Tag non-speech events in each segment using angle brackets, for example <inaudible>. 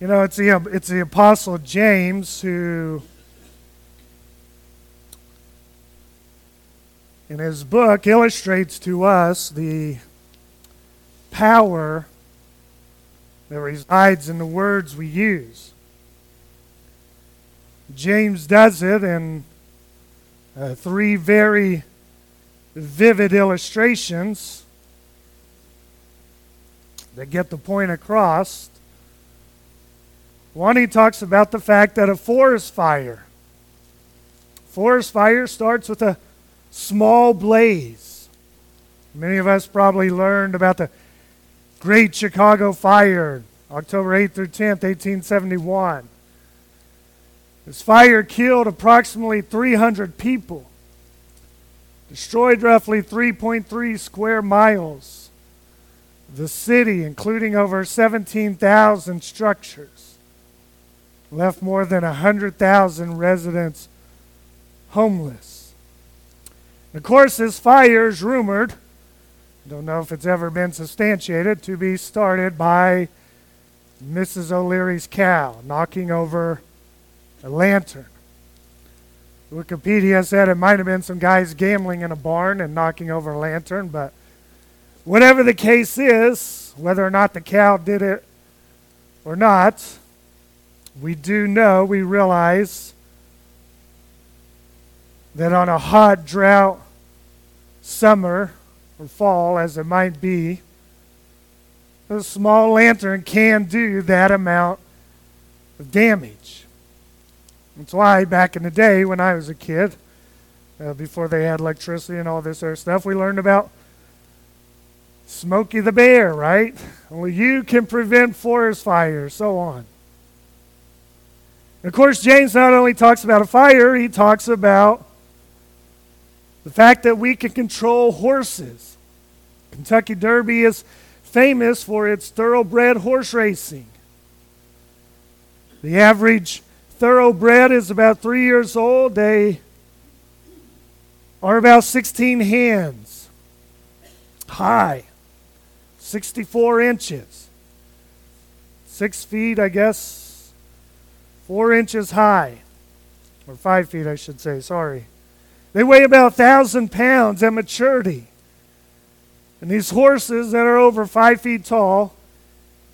You know, it's the, it's the Apostle James who, in his book, illustrates to us the power that resides in the words we use. James does it in uh, three very vivid illustrations that get the point across. One, he talks about the fact that a forest fire, forest fire starts with a small blaze. Many of us probably learned about the Great Chicago Fire, October 8th through 10th, 1871. This fire killed approximately 300 people, destroyed roughly 3.3 square miles of the city, including over 17,000 structures, left more than 100,000 residents homeless. of course, this fire is rumored don't know if it's ever been substantiated, to be started by Mrs. O'Leary's cow knocking over a lantern. Wikipedia said it might have been some guys gambling in a barn and knocking over a lantern, but whatever the case is, whether or not the cow did it or not, we do know, we realize that on a hot drought summer, or fall as it might be, a small lantern can do that amount of damage. That's why back in the day when I was a kid, uh, before they had electricity and all this other stuff, we learned about Smokey the Bear, right? Only you can prevent forest fires, so on. And of course, James not only talks about a fire, he talks about the fact that we can control horses. Kentucky Derby is famous for its thoroughbred horse racing. The average thoroughbred is about three years old. They are about 16 hands high, 64 inches, six feet, I guess, four inches high, or five feet, I should say, sorry. They weigh about 1,000 pounds at maturity. And these horses that are over five feet tall,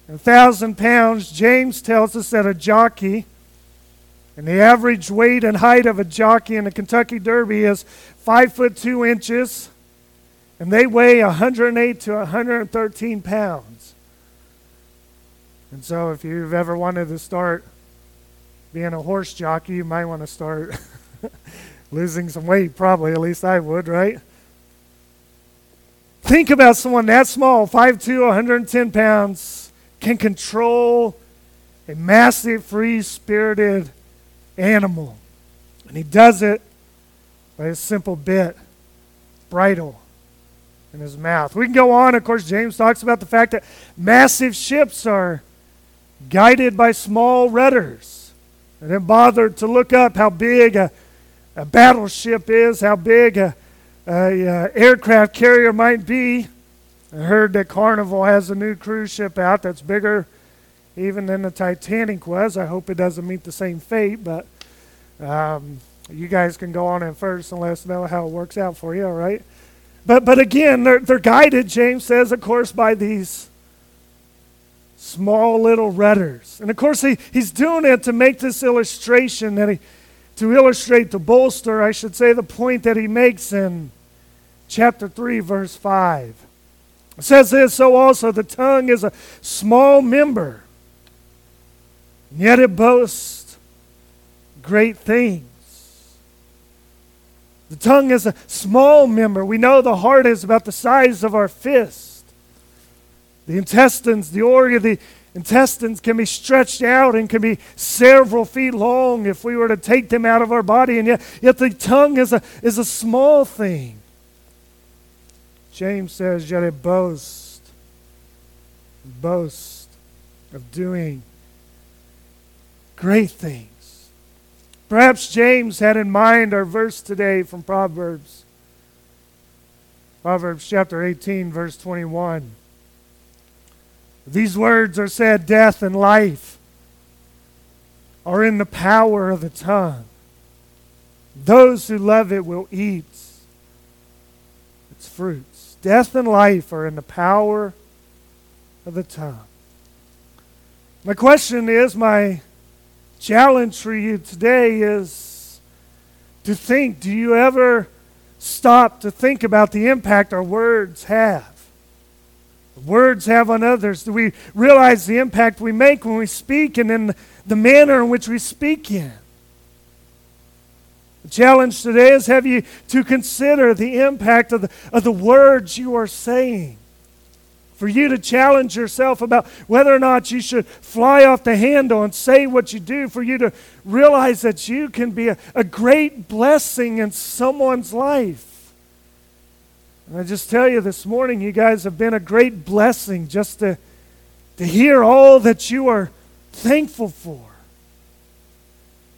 a thousand pounds, James tells us that a jockey, and the average weight and height of a jockey in the Kentucky Derby is five foot two inches, and they weigh 108 to 113 pounds. And so, if you've ever wanted to start being a horse jockey, you might want to start <laughs> losing some weight, probably, at least I would, right? Think about someone that small, 5'2, 110 pounds, can control a massive, free spirited animal. And he does it by a simple bit bridle in his mouth. We can go on. Of course, James talks about the fact that massive ships are guided by small rudders. And then bothered to look up how big a, a battleship is, how big a a uh, aircraft carrier might be. I heard that Carnival has a new cruise ship out that's bigger even than the Titanic was. I hope it doesn't meet the same fate, but um, you guys can go on in first and let us know how it works out for you, all right? But, but again, they're, they're guided, James says, of course, by these small little rudders. And of course, he, he's doing it to make this illustration that he, to illustrate, to bolster, I should say, the point that he makes in chapter 3, verse 5. It says this So also the tongue is a small member, yet it boasts great things. The tongue is a small member. We know the heart is about the size of our fist. The intestines, the organ, the intestines can be stretched out and can be several feet long if we were to take them out of our body. And yet, yet the tongue is a, is a small thing. James says, yet it boasts, boasts of doing great things. Perhaps James had in mind our verse today from Proverbs. Proverbs chapter 18, verse 21. These words are said death and life are in the power of the tongue. Those who love it will eat its fruits. Death and life are in the power of the tongue. My question is, my challenge for you today is to think do you ever stop to think about the impact our words have? Words have on others? Do we realize the impact we make when we speak and in the manner in which we speak in? The challenge today is have you to consider the impact of the, of the words you are saying. For you to challenge yourself about whether or not you should fly off the handle and say what you do, for you to realize that you can be a, a great blessing in someone's life. And I just tell you this morning, you guys have been a great blessing just to, to hear all that you are thankful for,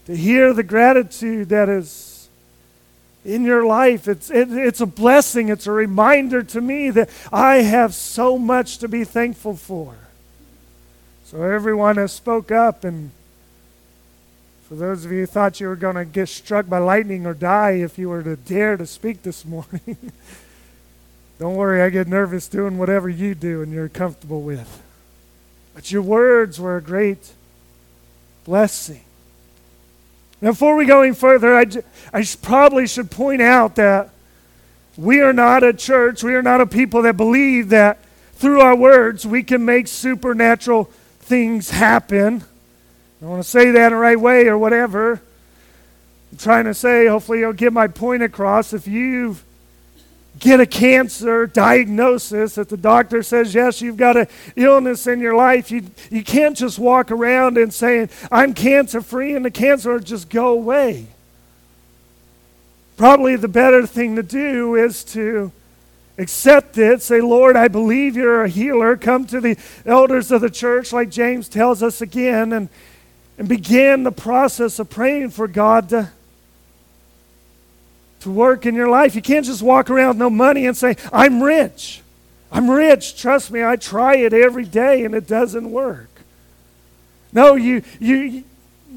to hear the gratitude that is in your life. It's, it, it's a blessing, it's a reminder to me that I have so much to be thankful for. So, everyone has spoke up, and for those of you who thought you were going to get struck by lightning or die if you were to dare to speak this morning. <laughs> Don't worry, I get nervous doing whatever you do and you're comfortable with. But your words were a great blessing. Now, before we go any further, I, I probably should point out that we are not a church, we are not a people that believe that through our words we can make supernatural things happen. I don't want to say that in the right way or whatever. I'm trying to say, hopefully, you'll get my point across. If you've get a cancer diagnosis that the doctor says, yes, you've got an illness in your life, you, you can't just walk around and say, I'm cancer free, and the cancer will just go away. Probably the better thing to do is to accept it, say, Lord, I believe you're a healer. Come to the elders of the church, like James tells us again, and, and begin the process of praying for God to to work in your life. You can't just walk around with no money and say, I'm rich. I'm rich. Trust me, I try it every day and it doesn't work. No, you, you,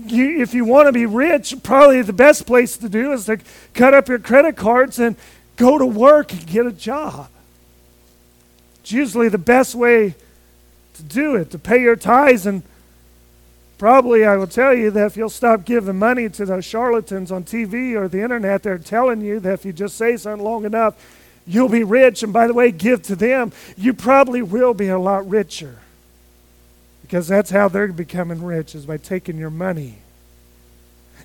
you, if you want to be rich, probably the best place to do is to cut up your credit cards and go to work and get a job. It's usually the best way to do it, to pay your tithes and Probably, I will tell you that if you'll stop giving money to those charlatans on TV or the internet, they're telling you that if you just say something long enough, you'll be rich. And by the way, give to them, you probably will be a lot richer. Because that's how they're becoming rich, is by taking your money.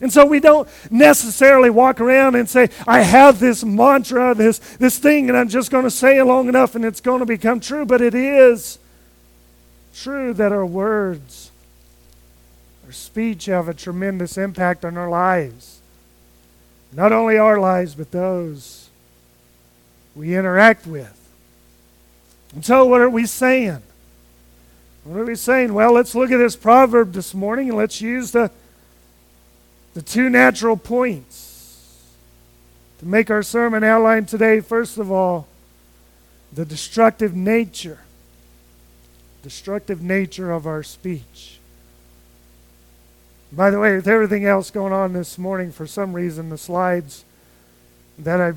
And so we don't necessarily walk around and say, I have this mantra, this, this thing, and I'm just going to say it long enough and it's going to become true. But it is true that our words our speech have a tremendous impact on our lives. Not only our lives, but those we interact with. And so, what are we saying? What are we saying? Well, let's look at this proverb this morning and let's use the, the two natural points to make our sermon outline today. First of all, the destructive nature, destructive nature of our speech. By the way, with everything else going on this morning, for some reason, the slides that I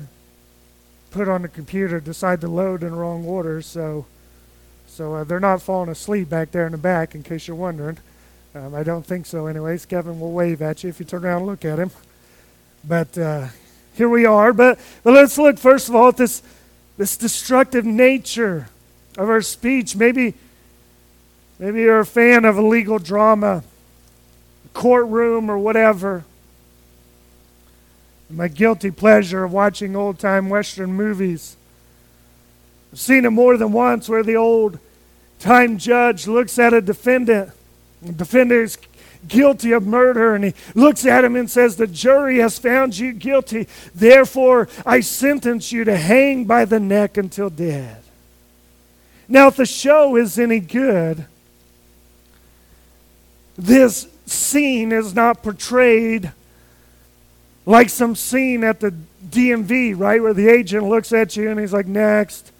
put on the computer decide to load in the wrong order, so so uh, they're not falling asleep back there in the back, in case you're wondering. Um, I don't think so, anyways. Kevin will wave at you if you turn around and look at him. But uh, here we are. But, but let's look first of all at this this destructive nature of our speech. Maybe maybe you're a fan of a legal drama courtroom or whatever. My guilty pleasure of watching old time Western movies. I've seen it more than once where the old time judge looks at a defendant. The defendant is guilty of murder, and he looks at him and says, The jury has found you guilty, therefore I sentence you to hang by the neck until dead. Now, if the show is any good, this scene is not portrayed like some scene at the DMV, right, where the agent looks at you and he's like, next.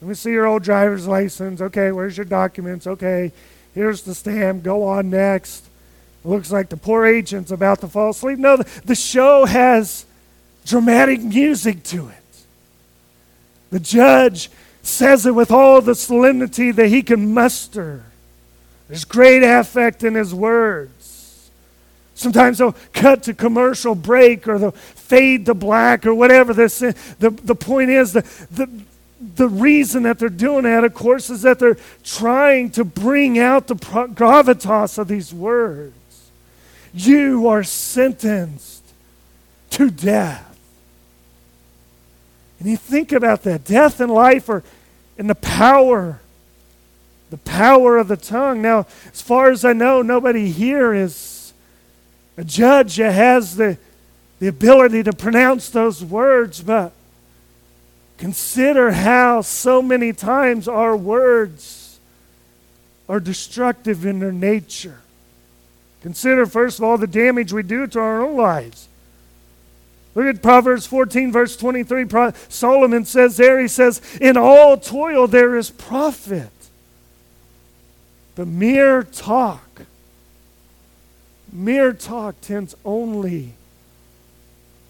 Let me see your old driver's license. Okay, where's your documents? Okay, here's the stamp. Go on next. looks like the poor agent's about to fall asleep. No, the, the show has dramatic music to it. The judge says it with all the solemnity that he can muster. There's great affect in his words. Sometimes they'll cut to commercial break or they'll fade to black or whatever. The, the point is that the, the reason that they're doing that, of course, is that they're trying to bring out the gravitas of these words. You are sentenced to death. And you think about that death and life are in the power, the power of the tongue. Now, as far as I know, nobody here is a judge has the, the ability to pronounce those words, but consider how so many times our words are destructive in their nature. Consider, first of all, the damage we do to our own lives. Look at Proverbs 14, verse 23. Solomon says there, he says, In all toil there is profit. The mere talk, mere talk tends only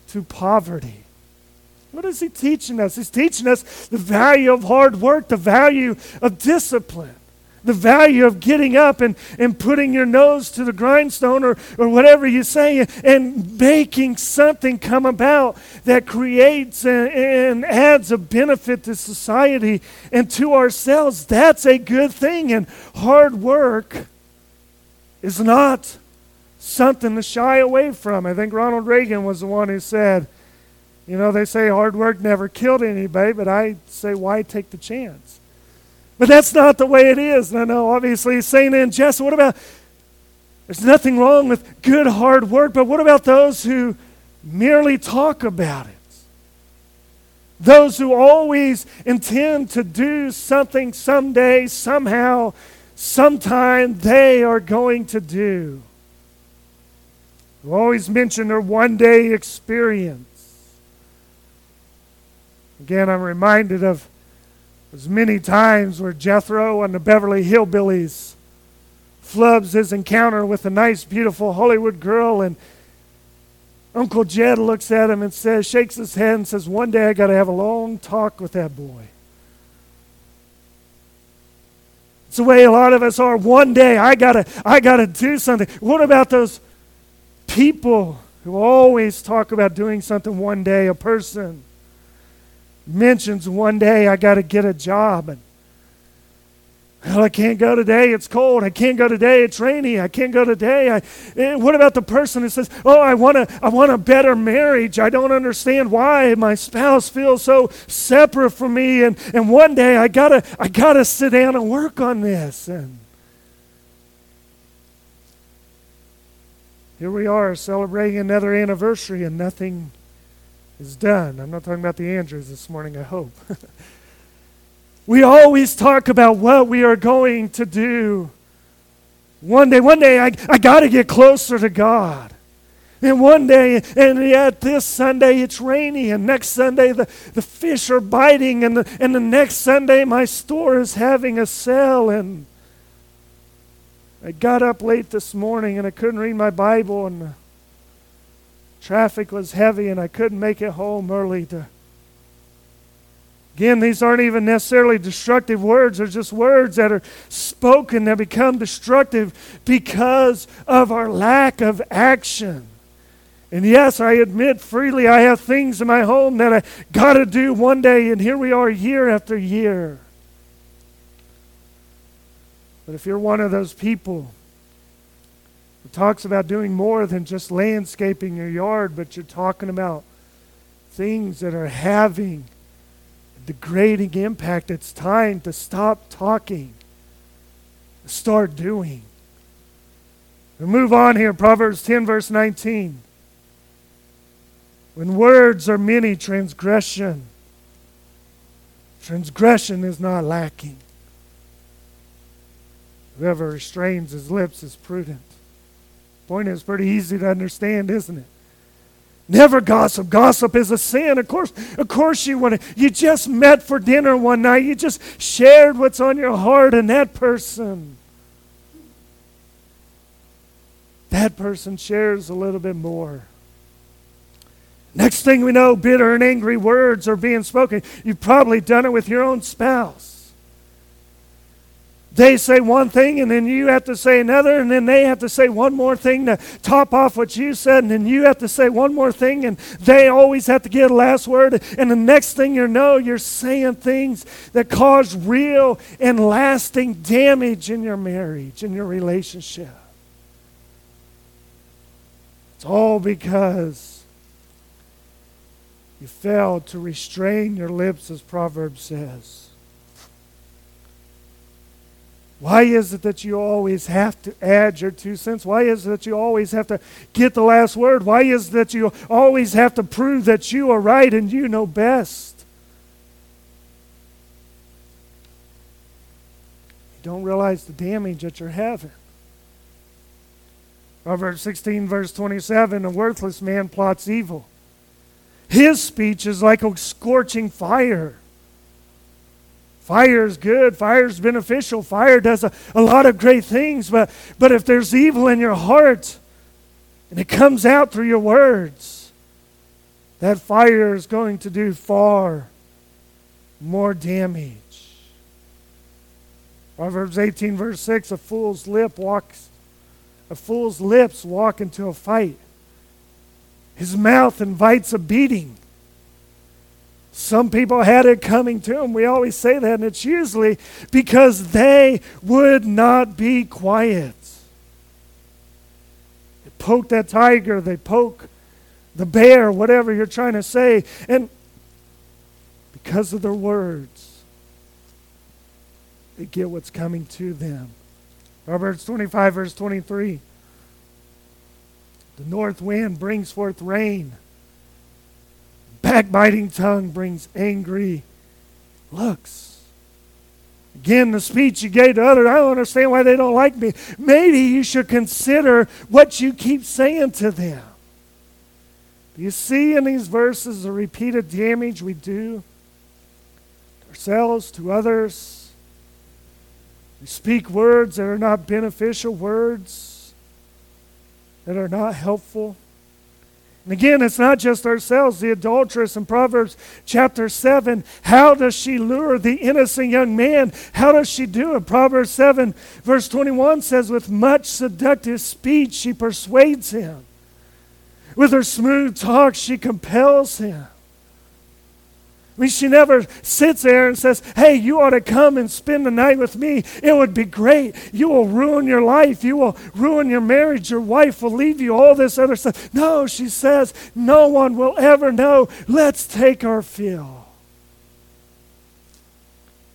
to poverty. What is he teaching us? He's teaching us the value of hard work, the value of discipline the value of getting up and, and putting your nose to the grindstone or, or whatever you say and making something come about that creates and, and adds a benefit to society and to ourselves. That's a good thing. And hard work is not something to shy away from. I think Ronald Reagan was the one who said, you know, they say hard work never killed anybody, but I say, why take the chance? But that's not the way it is. I know, obviously, St. Anne Jess, what about, there's nothing wrong with good hard work, but what about those who merely talk about it? Those who always intend to do something someday, somehow, sometime they are going to do. Who always mention their one day experience. Again, I'm reminded of as many times where Jethro and the Beverly Hillbillies flubs his encounter with a nice, beautiful Hollywood girl, and Uncle Jed looks at him and says, shakes his head and says, One day I got to have a long talk with that boy. It's the way a lot of us are. One day I gotta, I gotta do something. What about those people who always talk about doing something one day? A person mentions one day I got to get a job and well, I can't go today. It's cold. I can't go today. It's rainy. I can't go today. I, eh, what about the person who says, "Oh, I want a, I want a better marriage. I don't understand why my spouse feels so separate from me, and, and one day I gotta, I gotta sit down and work on this." And here we are celebrating another anniversary, and nothing is done. I'm not talking about the Andrews this morning, I hope. <laughs> we always talk about what we are going to do. One day, one day, I, I got to get closer to God. And one day, and yet this Sunday it's rainy, and next Sunday the, the fish are biting, and the, and the next Sunday my store is having a sale. And I got up late this morning and I couldn't read my Bible, and Traffic was heavy and I couldn't make it home early to. Again, these aren't even necessarily destructive words. They're just words that are spoken that become destructive because of our lack of action. And yes, I admit freely I have things in my home that I got to do one day, and here we are year after year. But if you're one of those people it talks about doing more than just landscaping your yard, but you're talking about things that are having a degrading impact. It's time to stop talking, start doing. We move on here, Proverbs 10, verse 19. When words are many, transgression. Transgression is not lacking. Whoever restrains his lips is prudent. Point is pretty easy to understand, isn't it? Never gossip. Gossip is a sin. Of course, of course you want to. You just met for dinner one night. You just shared what's on your heart and that person. that person shares a little bit more. Next thing we know, bitter and angry words are being spoken. You've probably done it with your own spouse. They say one thing, and then you have to say another, and then they have to say one more thing to top off what you said, and then you have to say one more thing, and they always have to get a last word. And the next thing you know, you're saying things that cause real and lasting damage in your marriage, in your relationship. It's all because you failed to restrain your lips, as Proverbs says. Why is it that you always have to add your two cents? Why is it that you always have to get the last word? Why is it that you always have to prove that you are right and you know best? You don't realize the damage that you're having. Proverbs 16, verse 27 A worthless man plots evil. His speech is like a scorching fire. Fire is good. Fire is beneficial. Fire does a, a lot of great things. But, but if there's evil in your heart and it comes out through your words, that fire is going to do far more damage. Proverbs 18, verse 6 A fool's lip walks, a fool's lips walk into a fight. His mouth invites a beating. Some people had it coming to them. We always say that, and it's usually because they would not be quiet. They poke that tiger, they poke the bear, whatever you're trying to say, and because of their words, they get what's coming to them. Proverbs 25, verse 23. The north wind brings forth rain backbiting tongue brings angry looks. Again, the speech you gave to others, I don't understand why they don't like me. Maybe you should consider what you keep saying to them. Do you see in these verses the repeated damage we do to ourselves, to others? We speak words that are not beneficial, words that are not helpful. And again, it's not just ourselves, the adulteress in Proverbs chapter 7. How does she lure the innocent young man? How does she do it? Proverbs 7, verse 21 says, With much seductive speech, she persuades him. With her smooth talk, she compels him. I mean, she never sits there and says, Hey, you ought to come and spend the night with me. It would be great. You will ruin your life. You will ruin your marriage. Your wife will leave you, all this other stuff. No, she says, No one will ever know. Let's take our fill.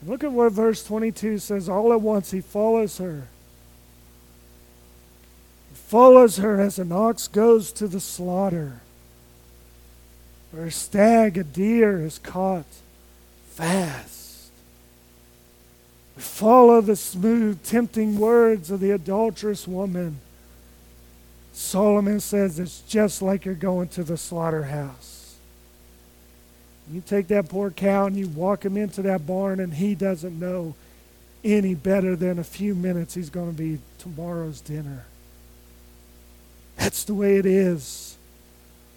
Look at what verse 22 says. All at once, he follows her. He follows her as an ox goes to the slaughter where a stag, a deer is caught fast. We follow the smooth, tempting words of the adulterous woman. Solomon says it's just like you're going to the slaughterhouse. You take that poor cow and you walk him into that barn, and he doesn't know any better than a few minutes he's going to be tomorrow's dinner. That's the way it is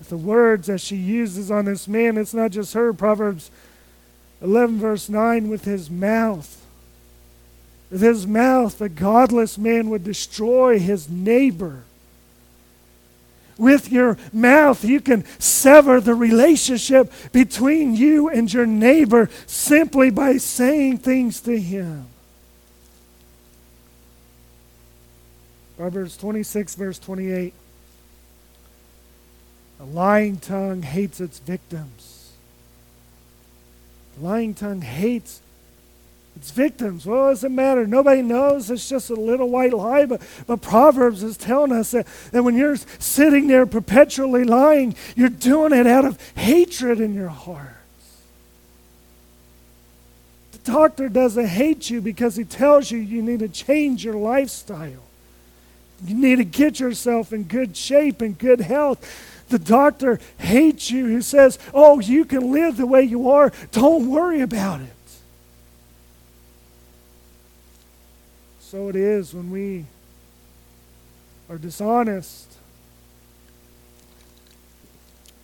the words that she uses on this man, it's not just her. Proverbs 11, verse 9, with his mouth. With his mouth, the godless man would destroy his neighbor. With your mouth, you can sever the relationship between you and your neighbor simply by saying things to him. Proverbs 26, verse 28. A lying tongue hates its victims. A lying tongue hates its victims. Well, it doesn't matter? Nobody knows. It's just a little white lie. But, but Proverbs is telling us that, that when you're sitting there perpetually lying, you're doing it out of hatred in your heart. The doctor doesn't hate you because he tells you you need to change your lifestyle. You need to get yourself in good shape and good health the doctor hates you who says, Oh, you can live the way you are. Don't worry about it. So it is when we are dishonest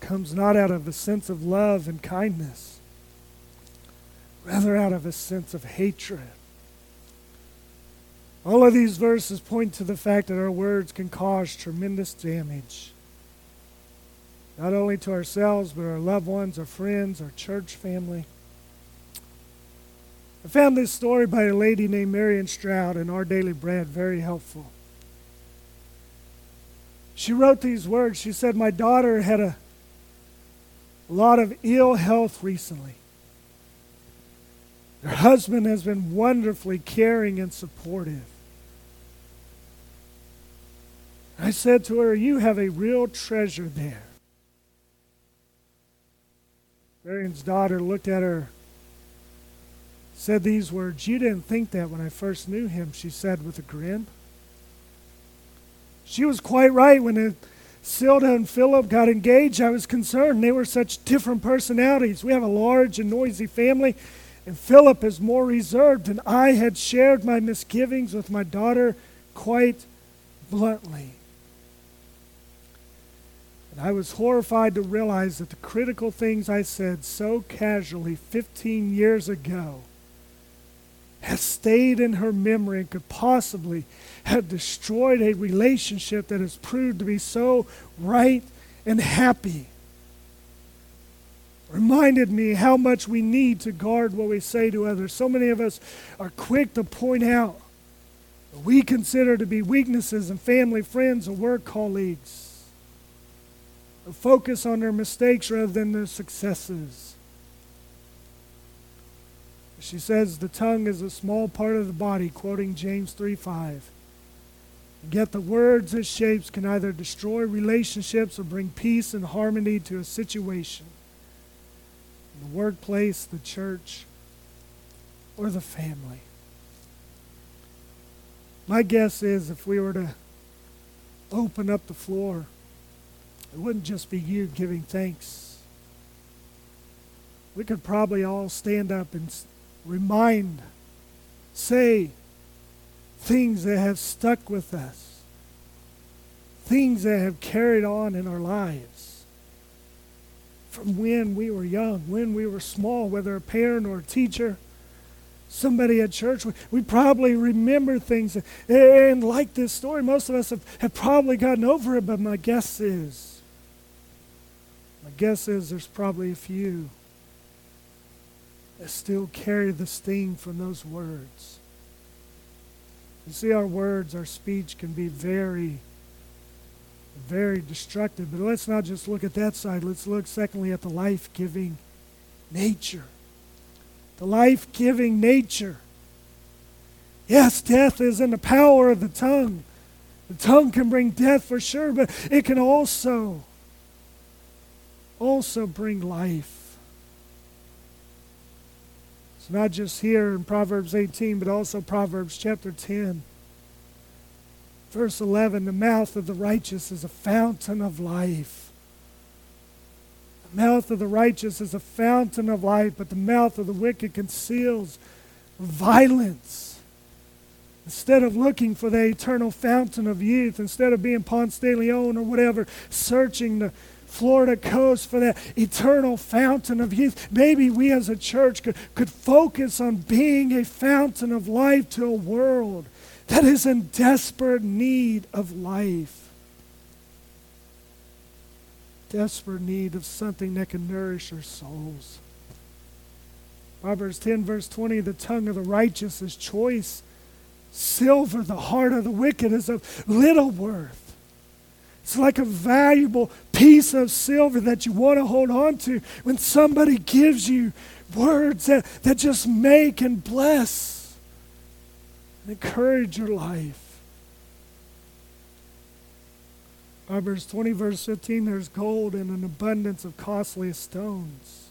comes not out of a sense of love and kindness, rather out of a sense of hatred. All of these verses point to the fact that our words can cause tremendous damage, not only to ourselves, but our loved ones, our friends, our church family. I found this story by a lady named Marion Stroud in Our Daily Bread very helpful. She wrote these words. She said, My daughter had a lot of ill health recently. Her husband has been wonderfully caring and supportive. I said to her, You have a real treasure there. Marion's daughter looked at her, said these words You didn't think that when I first knew him, she said with a grin. She was quite right when it, Silda and Philip got engaged. I was concerned. They were such different personalities. We have a large and noisy family, and Philip is more reserved, and I had shared my misgivings with my daughter quite bluntly. I was horrified to realize that the critical things I said so casually 15 years ago has stayed in her memory and could possibly have destroyed a relationship that has proved to be so right and happy. Reminded me how much we need to guard what we say to others. So many of us are quick to point out what we consider to be weaknesses in family, friends, or work colleagues focus on their mistakes rather than their successes. She says the tongue is a small part of the body, quoting James 3 5. Yet the words it shapes can either destroy relationships or bring peace and harmony to a situation. The workplace, the church, or the family. My guess is if we were to open up the floor it wouldn't just be you giving thanks. We could probably all stand up and remind, say things that have stuck with us, things that have carried on in our lives from when we were young, when we were small, whether a parent or a teacher somebody at church. We, we, probably remember things. And like this story, most of us have, have probably gotten over it, but my guess is my guess is there's probably a few that still carry the sting from those words. You see, our words, our speech can be very, very destructive. But let's not just look at that side. Let's look, secondly, at the life giving nature. The life giving nature. Yes, death is in the power of the tongue. The tongue can bring death for sure, but it can also also bring life. It's not just here in Proverbs 18, but also Proverbs chapter 10. Verse 11 The mouth of the righteous is a fountain of life. The mouth of the righteous is a fountain of life, but the mouth of the wicked conceals violence. Instead of looking for the eternal fountain of youth, instead of being Ponce de Leon or whatever, searching the Florida coast for that eternal fountain of youth. Maybe we as a church could, could focus on being a fountain of life to a world that is in desperate need of life. Desperate need of something that can nourish our souls. Proverbs 10, verse 20 the tongue of the righteous is choice. Silver, the heart of the wicked, is of little worth. It's like a valuable piece of silver that you want to hold on to when somebody gives you words that, that just make and bless and encourage your life. Proverbs 20, verse 15 there's gold and an abundance of costly stones.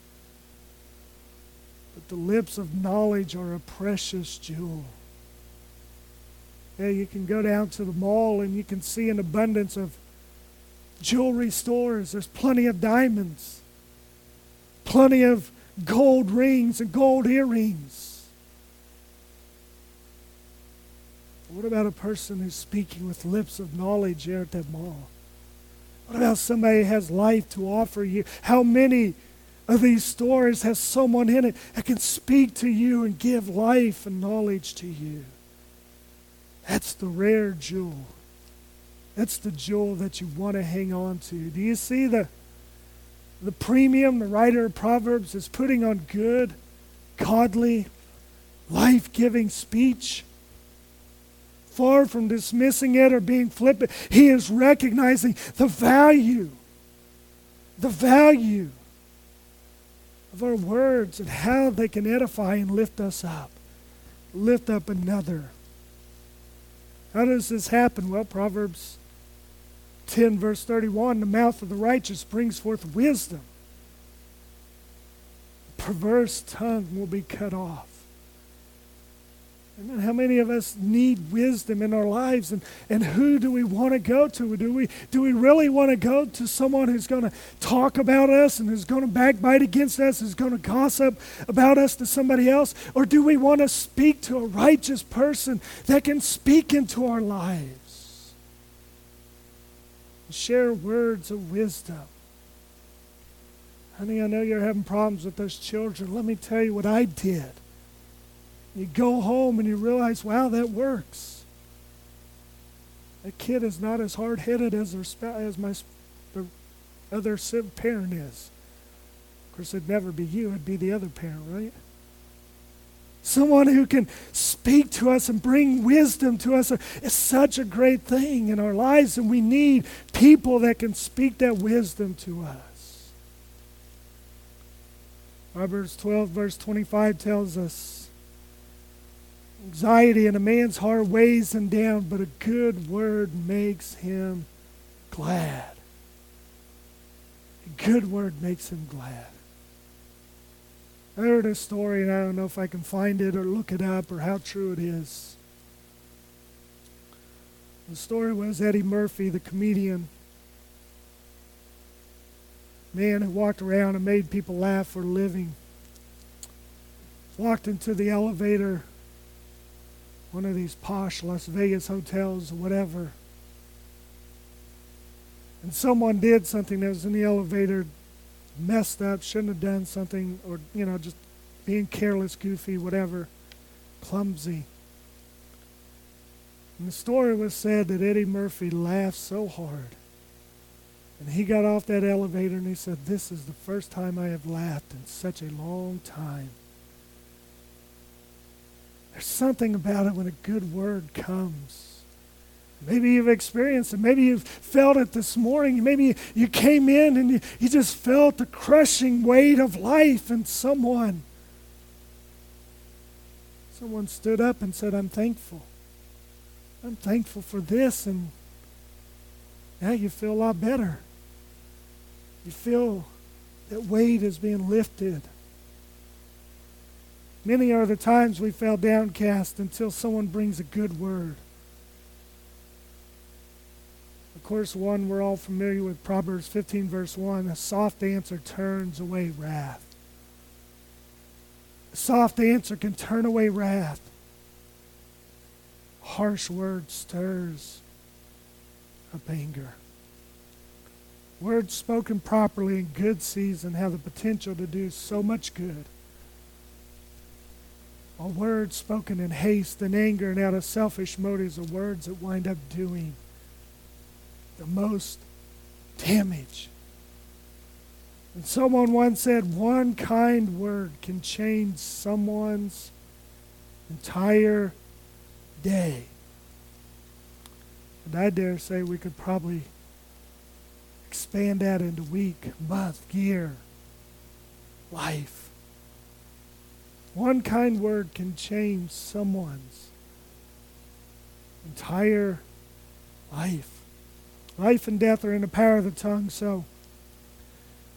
But the lips of knowledge are a precious jewel. Yeah, you can go down to the mall and you can see an abundance of jewelry stores. There's plenty of diamonds, plenty of gold rings and gold earrings. What about a person who's speaking with lips of knowledge here at that mall? What about somebody who has life to offer you? How many of these stories has someone in it that can speak to you and give life and knowledge to you? That's the rare jewel. That's the jewel that you want to hang on to. Do you see the, the premium the writer of Proverbs is putting on good, godly, life giving speech? Far from dismissing it or being flippant, he is recognizing the value, the value of our words and how they can edify and lift us up, lift up another. How does this happen? Well, Proverbs 10, verse 31 the mouth of the righteous brings forth wisdom. A perverse tongue will be cut off. And how many of us need wisdom in our lives? And, and who do we want to go to? Do we, do we really want to go to someone who's going to talk about us and who's going to backbite against us, who's going to gossip about us to somebody else? Or do we want to speak to a righteous person that can speak into our lives? Share words of wisdom. Honey, I know you're having problems with those children. Let me tell you what I did. You go home and you realize, wow, that works. That kid is not as hard headed as, their as my the other parent is. Of course, it'd never be you, it'd be the other parent, right? Someone who can speak to us and bring wisdom to us is such a great thing in our lives, and we need people that can speak that wisdom to us. Proverbs 12, verse 25 tells us Anxiety in a man's heart weighs him down, but a good word makes him glad. A good word makes him glad. I heard a story, and I don't know if I can find it or look it up or how true it is. The story was Eddie Murphy, the comedian, man who walked around and made people laugh for a living, walked into the elevator one of these posh Las Vegas hotels or whatever, and someone did something that was in the elevator, messed up, shouldn't have done something, or, you know, just being careless, goofy, whatever, clumsy. And the story was said that Eddie Murphy laughed so hard. And he got off that elevator and he said, This is the first time I have laughed in such a long time. There's something about it when a good word comes. Maybe you've experienced it. Maybe you've felt it this morning. Maybe you came in and you, you just felt the crushing weight of life and someone. Someone stood up and said, I'm thankful. I'm thankful for this. And now you feel a lot better. You feel that weight is being lifted. Many are the times we fell downcast until someone brings a good word. Of course, one we're all familiar with, Proverbs 15, verse 1 a soft answer turns away wrath. A soft answer can turn away wrath. Harsh word stirs up anger. Words spoken properly in good season have the potential to do so much good. A words spoken in haste and anger and out of selfish motives are words that wind up doing the most damage. And someone once said, one kind word can change someone's entire day. And I dare say we could probably expand that into week, month, year, life. One kind word can change someone's entire life. Life and death are in the power of the tongue, so,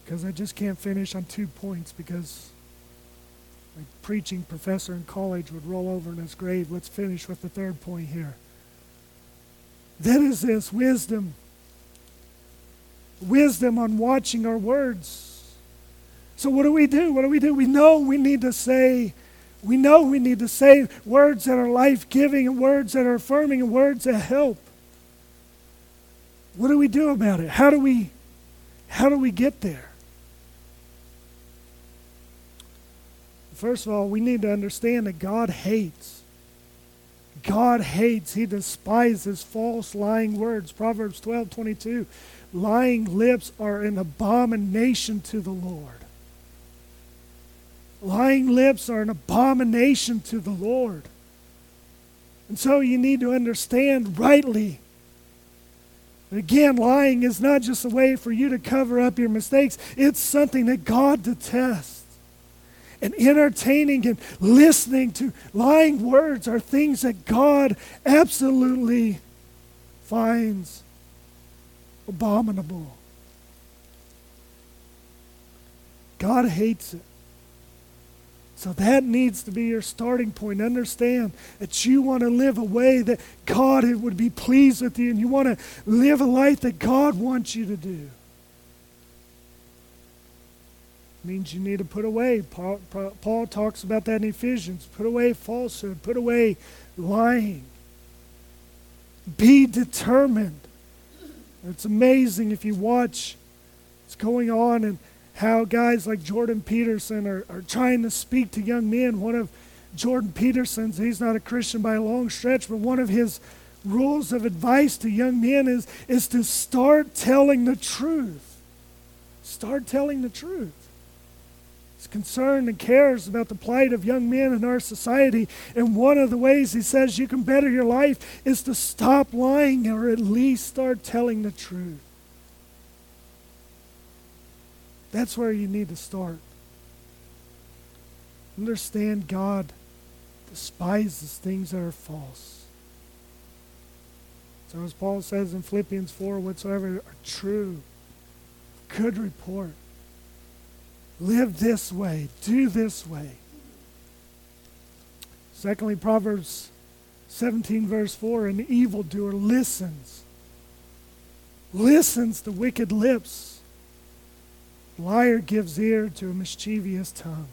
because I just can't finish on two points because my preaching professor in college would roll over in his grave. Let's finish with the third point here. That is this wisdom. Wisdom on watching our words so, what do we do? What do we do? We know we need to say We know we need to say words that are life giving and words that are affirming and words that help. What do we do about it? How do we how do we get there? First of all, we need to understand that God hates. God hates, He despises false, lying words. Proverbs 12 22. Lying lips are an abomination to the Lord. Lying lips are an abomination to the Lord. And so you need to understand rightly. Again, lying is not just a way for you to cover up your mistakes, it's something that God detests. And entertaining and listening to lying words are things that God absolutely finds abominable. God hates it. So that needs to be your starting point. Understand that you want to live a way that God would be pleased with you, and you want to live a life that God wants you to do. means you need to put away. Paul, Paul talks about that in Ephesians. Put away falsehood, put away lying. Be determined. It's amazing if you watch what's going on and how guys like Jordan Peterson are, are trying to speak to young men. One of Jordan Peterson's, he's not a Christian by a long stretch, but one of his rules of advice to young men is, is to start telling the truth. Start telling the truth. He's concerned and cares about the plight of young men in our society. And one of the ways he says you can better your life is to stop lying or at least start telling the truth. That's where you need to start. Understand God despises things that are false. So, as Paul says in Philippians 4, whatsoever are true, good report. Live this way, do this way. Secondly, Proverbs 17, verse 4 an evildoer listens, listens to wicked lips Liar gives ear to a mischievous tongue.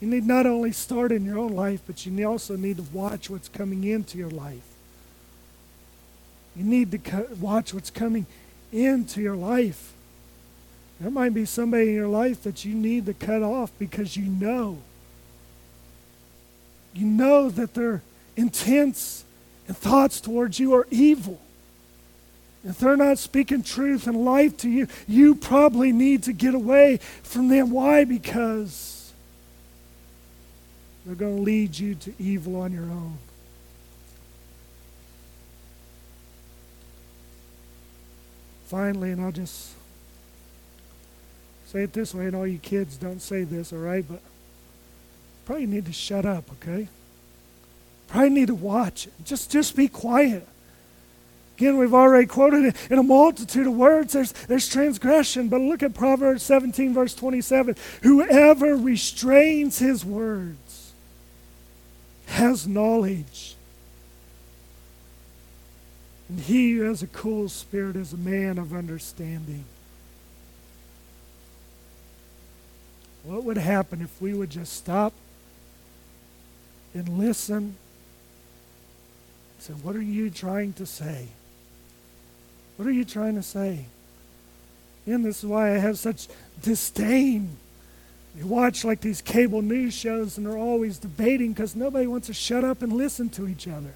You need not only start in your own life, but you also need to watch what's coming into your life. You need to watch what's coming into your life. There might be somebody in your life that you need to cut off because you know. You know that their intents and thoughts towards you are evil. If they're not speaking truth and life to you, you probably need to get away from them. Why? Because they're going to lead you to evil on your own. Finally, and I'll just say it this way, and all you kids don't say this, all right? But probably need to shut up, okay? Probably need to watch. Just, just be quiet. Again, we've already quoted it in a multitude of words. There's, there's transgression. But look at Proverbs 17, verse 27. Whoever restrains his words has knowledge. And he who has a cool spirit is a man of understanding. What would happen if we would just stop and listen? Say, what are you trying to say? What are you trying to say? And this is why I have such disdain. You watch like these cable news shows and they're always debating because nobody wants to shut up and listen to each other.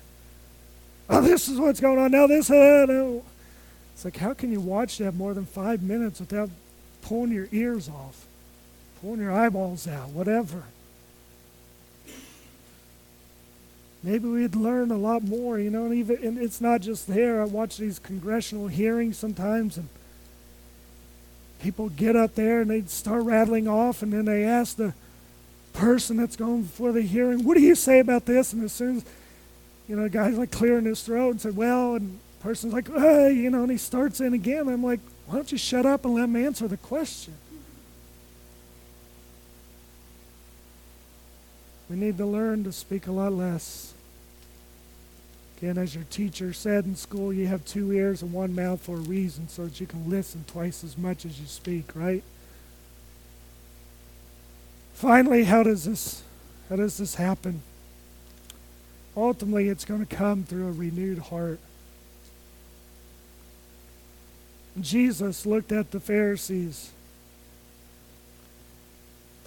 Oh, this is what's going on now. This, uh, no. It's like, how can you watch that more than five minutes without pulling your ears off, pulling your eyeballs out, whatever? Maybe we'd learn a lot more, you know, and even and it's not just there. I watch these congressional hearings sometimes and people get up there and they'd start rattling off and then they ask the person that's going before the hearing, what do you say about this? And as soon as, you know, the guy's like clearing his throat and said, well, and the person's like, hey, you know, and he starts in again. I'm like, why don't you shut up and let him answer the question? We need to learn to speak a lot less. Again, as your teacher said in school, you have two ears and one mouth for a reason so that you can listen twice as much as you speak, right? Finally, how does this how does this happen? Ultimately, it's going to come through a renewed heart. Jesus looked at the Pharisees,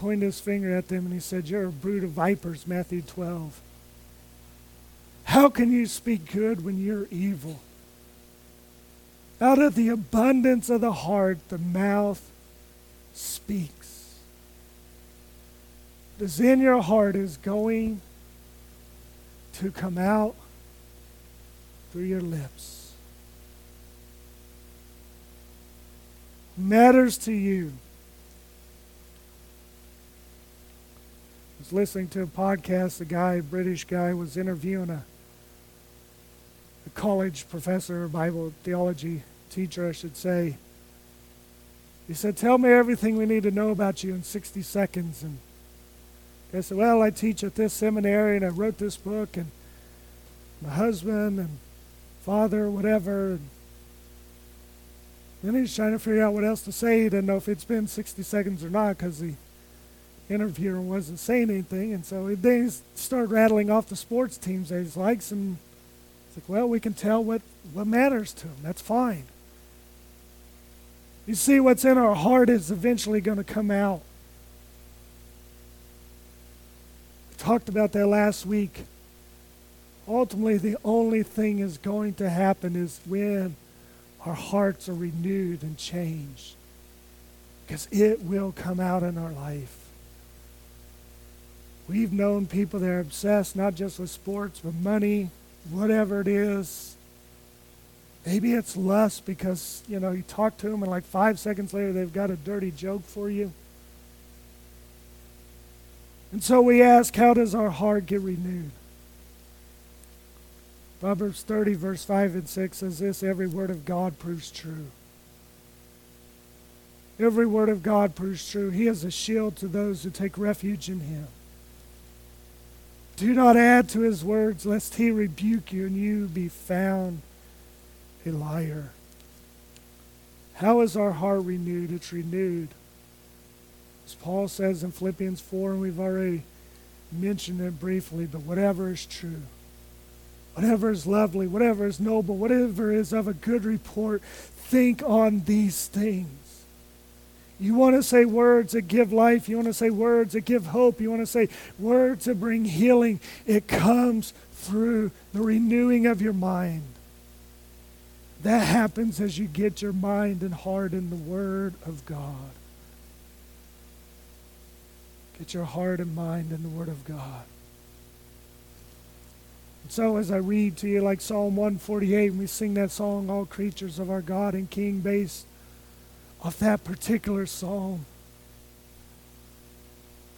pointed his finger at them, and he said, You're a brood of vipers, Matthew 12. How can you speak good when you're evil? Out of the abundance of the heart, the mouth speaks. As in your heart is going to come out through your lips. Matters to you. Was listening to a podcast, a guy, a British guy, was interviewing a, a college professor, Bible theology teacher, I should say. He said, Tell me everything we need to know about you in 60 seconds. And I said, Well, I teach at this seminary and I wrote this book and my husband and father, whatever. And then he's trying to figure out what else to say. He didn't know if it's been 60 seconds or not because the interviewer wasn't saying anything. And so he then started rattling off the sports teams he likes. And it's like, well, we can tell what, what matters to him. That's fine. You see, what's in our heart is eventually going to come out. We talked about that last week. Ultimately, the only thing is going to happen is when our hearts are renewed and changed. Because it will come out in our life. We've known people that are obsessed not just with sports, but money, whatever it is. Maybe it's lust because, you know, you talk to them and like five seconds later they've got a dirty joke for you. And so we ask, how does our heart get renewed? Proverbs 30, verse 5 and 6 says this every word of God proves true. Every word of God proves true. He is a shield to those who take refuge in him. Do not add to his words, lest he rebuke you and you be found a liar. How is our heart renewed? It's renewed. As Paul says in Philippians 4, and we've already mentioned it briefly, but whatever is true, whatever is lovely, whatever is noble, whatever is of a good report, think on these things. You want to say words that give life. You want to say words that give hope. You want to say words that bring healing. It comes through the renewing of your mind. That happens as you get your mind and heart in the Word of God. Get your heart and mind in the Word of God. And so, as I read to you, like Psalm 148, and we sing that song, All Creatures of Our God and King, based off that particular psalm,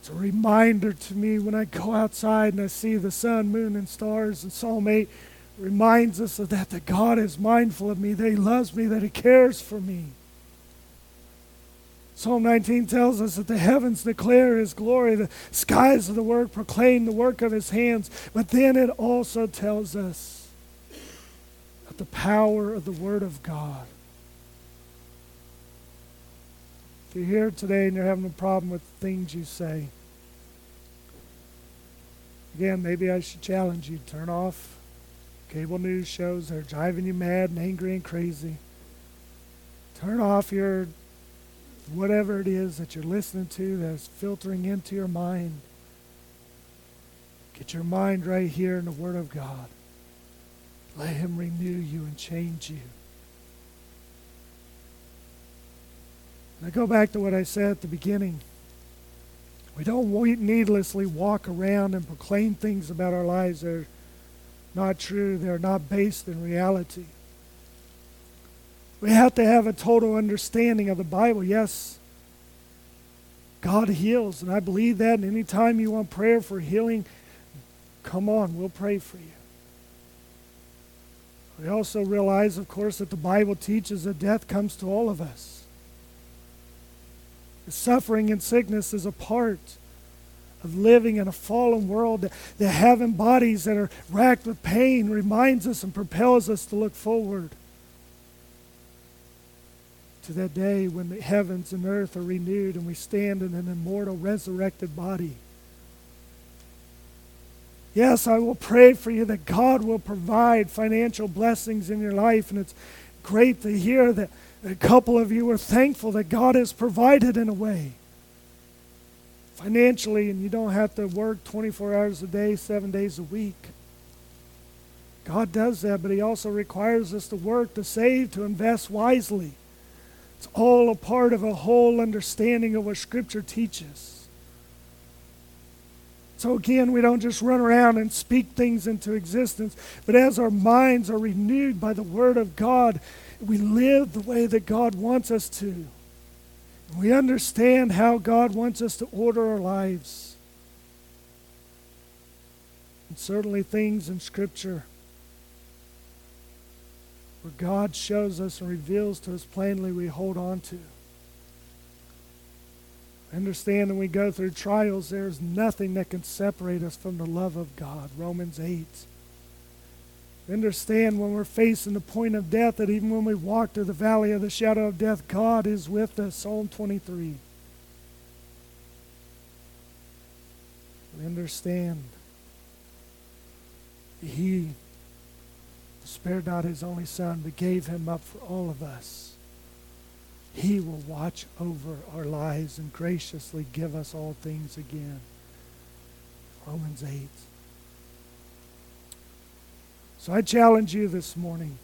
it's a reminder to me when I go outside and I see the sun, moon, and stars. And Psalm 8 reminds us of that, that God is mindful of me, that He loves me, that He cares for me. Psalm 19 tells us that the heavens declare His glory, the skies of the work proclaim the work of His hands. But then it also tells us that the power of the Word of God. If you're here today and you're having a problem with things you say, again, maybe I should challenge you turn off cable news shows that are driving you mad and angry and crazy. Turn off your whatever it is that you're listening to that's filtering into your mind. Get your mind right here in the Word of God. Let Him renew you and change you. I go back to what I said at the beginning. We don't needlessly walk around and proclaim things about our lives that are not true. They're not based in reality. We have to have a total understanding of the Bible. Yes, God heals, and I believe that. And anytime you want prayer for healing, come on, we'll pray for you. We also realize, of course, that the Bible teaches that death comes to all of us. The suffering and sickness is a part of living in a fallen world, that having bodies that are racked with pain reminds us and propels us to look forward. to that day when the heavens and earth are renewed and we stand in an immortal, resurrected body. Yes, I will pray for you that God will provide financial blessings in your life. And it's great to hear that a couple of you are thankful that God has provided in a way financially, and you don't have to work 24 hours a day, seven days a week. God does that, but He also requires us to work, to save, to invest wisely. It's all a part of a whole understanding of what Scripture teaches. So, again, we don't just run around and speak things into existence, but as our minds are renewed by the Word of God, we live the way that God wants us to. We understand how God wants us to order our lives. And certainly, things in Scripture where God shows us and reveals to us plainly, we hold on to. Understand when we go through trials, there's nothing that can separate us from the love of God. Romans 8. Understand when we're facing the point of death that even when we walk through the valley of the shadow of death, God is with us. Psalm 23. We understand He spared not his only son, but gave him up for all of us. He will watch over our lives and graciously give us all things again. Romans 8. So I challenge you this morning.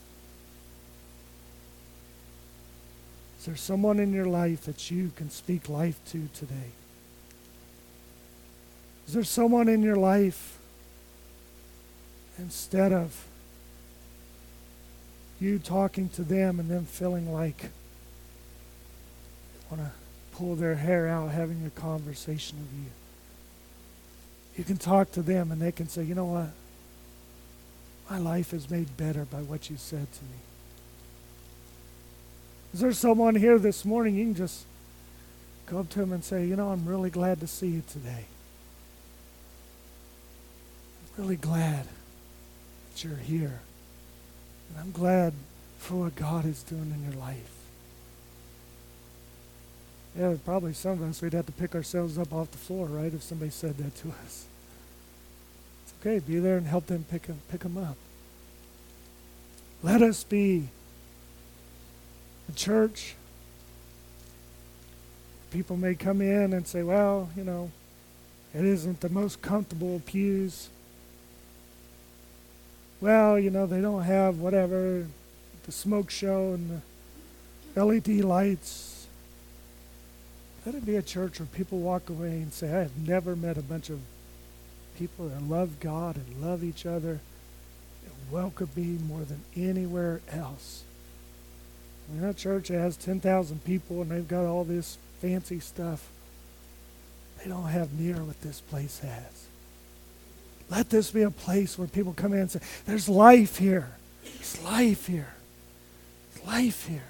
Is there someone in your life that you can speak life to today? Is there someone in your life instead of you talking to them and them feeling like want to pull their hair out having a conversation with you. You can talk to them and they can say, you know what? My life is made better by what you said to me. Is there someone here this morning you can just go up to him and say, you know, I'm really glad to see you today. I'm really glad that you're here. And I'm glad for what God is doing in your life. Yeah, probably some of us, we'd have to pick ourselves up off the floor, right, if somebody said that to us. Okay. Be there and help them pick them, pick them up. Let us be a church. People may come in and say, well, you know, it isn't the most comfortable pews well, you know, they don't have whatever, the smoke show and the LED lights. Let it be a church where people walk away and say, I have never met a bunch of people that love God and love each other and welcome me more than anywhere else. Mean, that church has 10,000 people and they've got all this fancy stuff. They don't have near what this place has. Let this be a place where people come in and say, There's life here. There's life here. There's life here.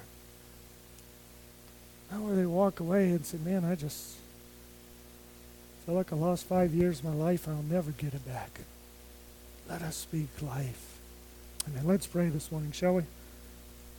Not where they walk away and say, Man, I just feel like I lost five years of my life and I'll never get it back. Let us speak life. Then let's pray this morning, shall we?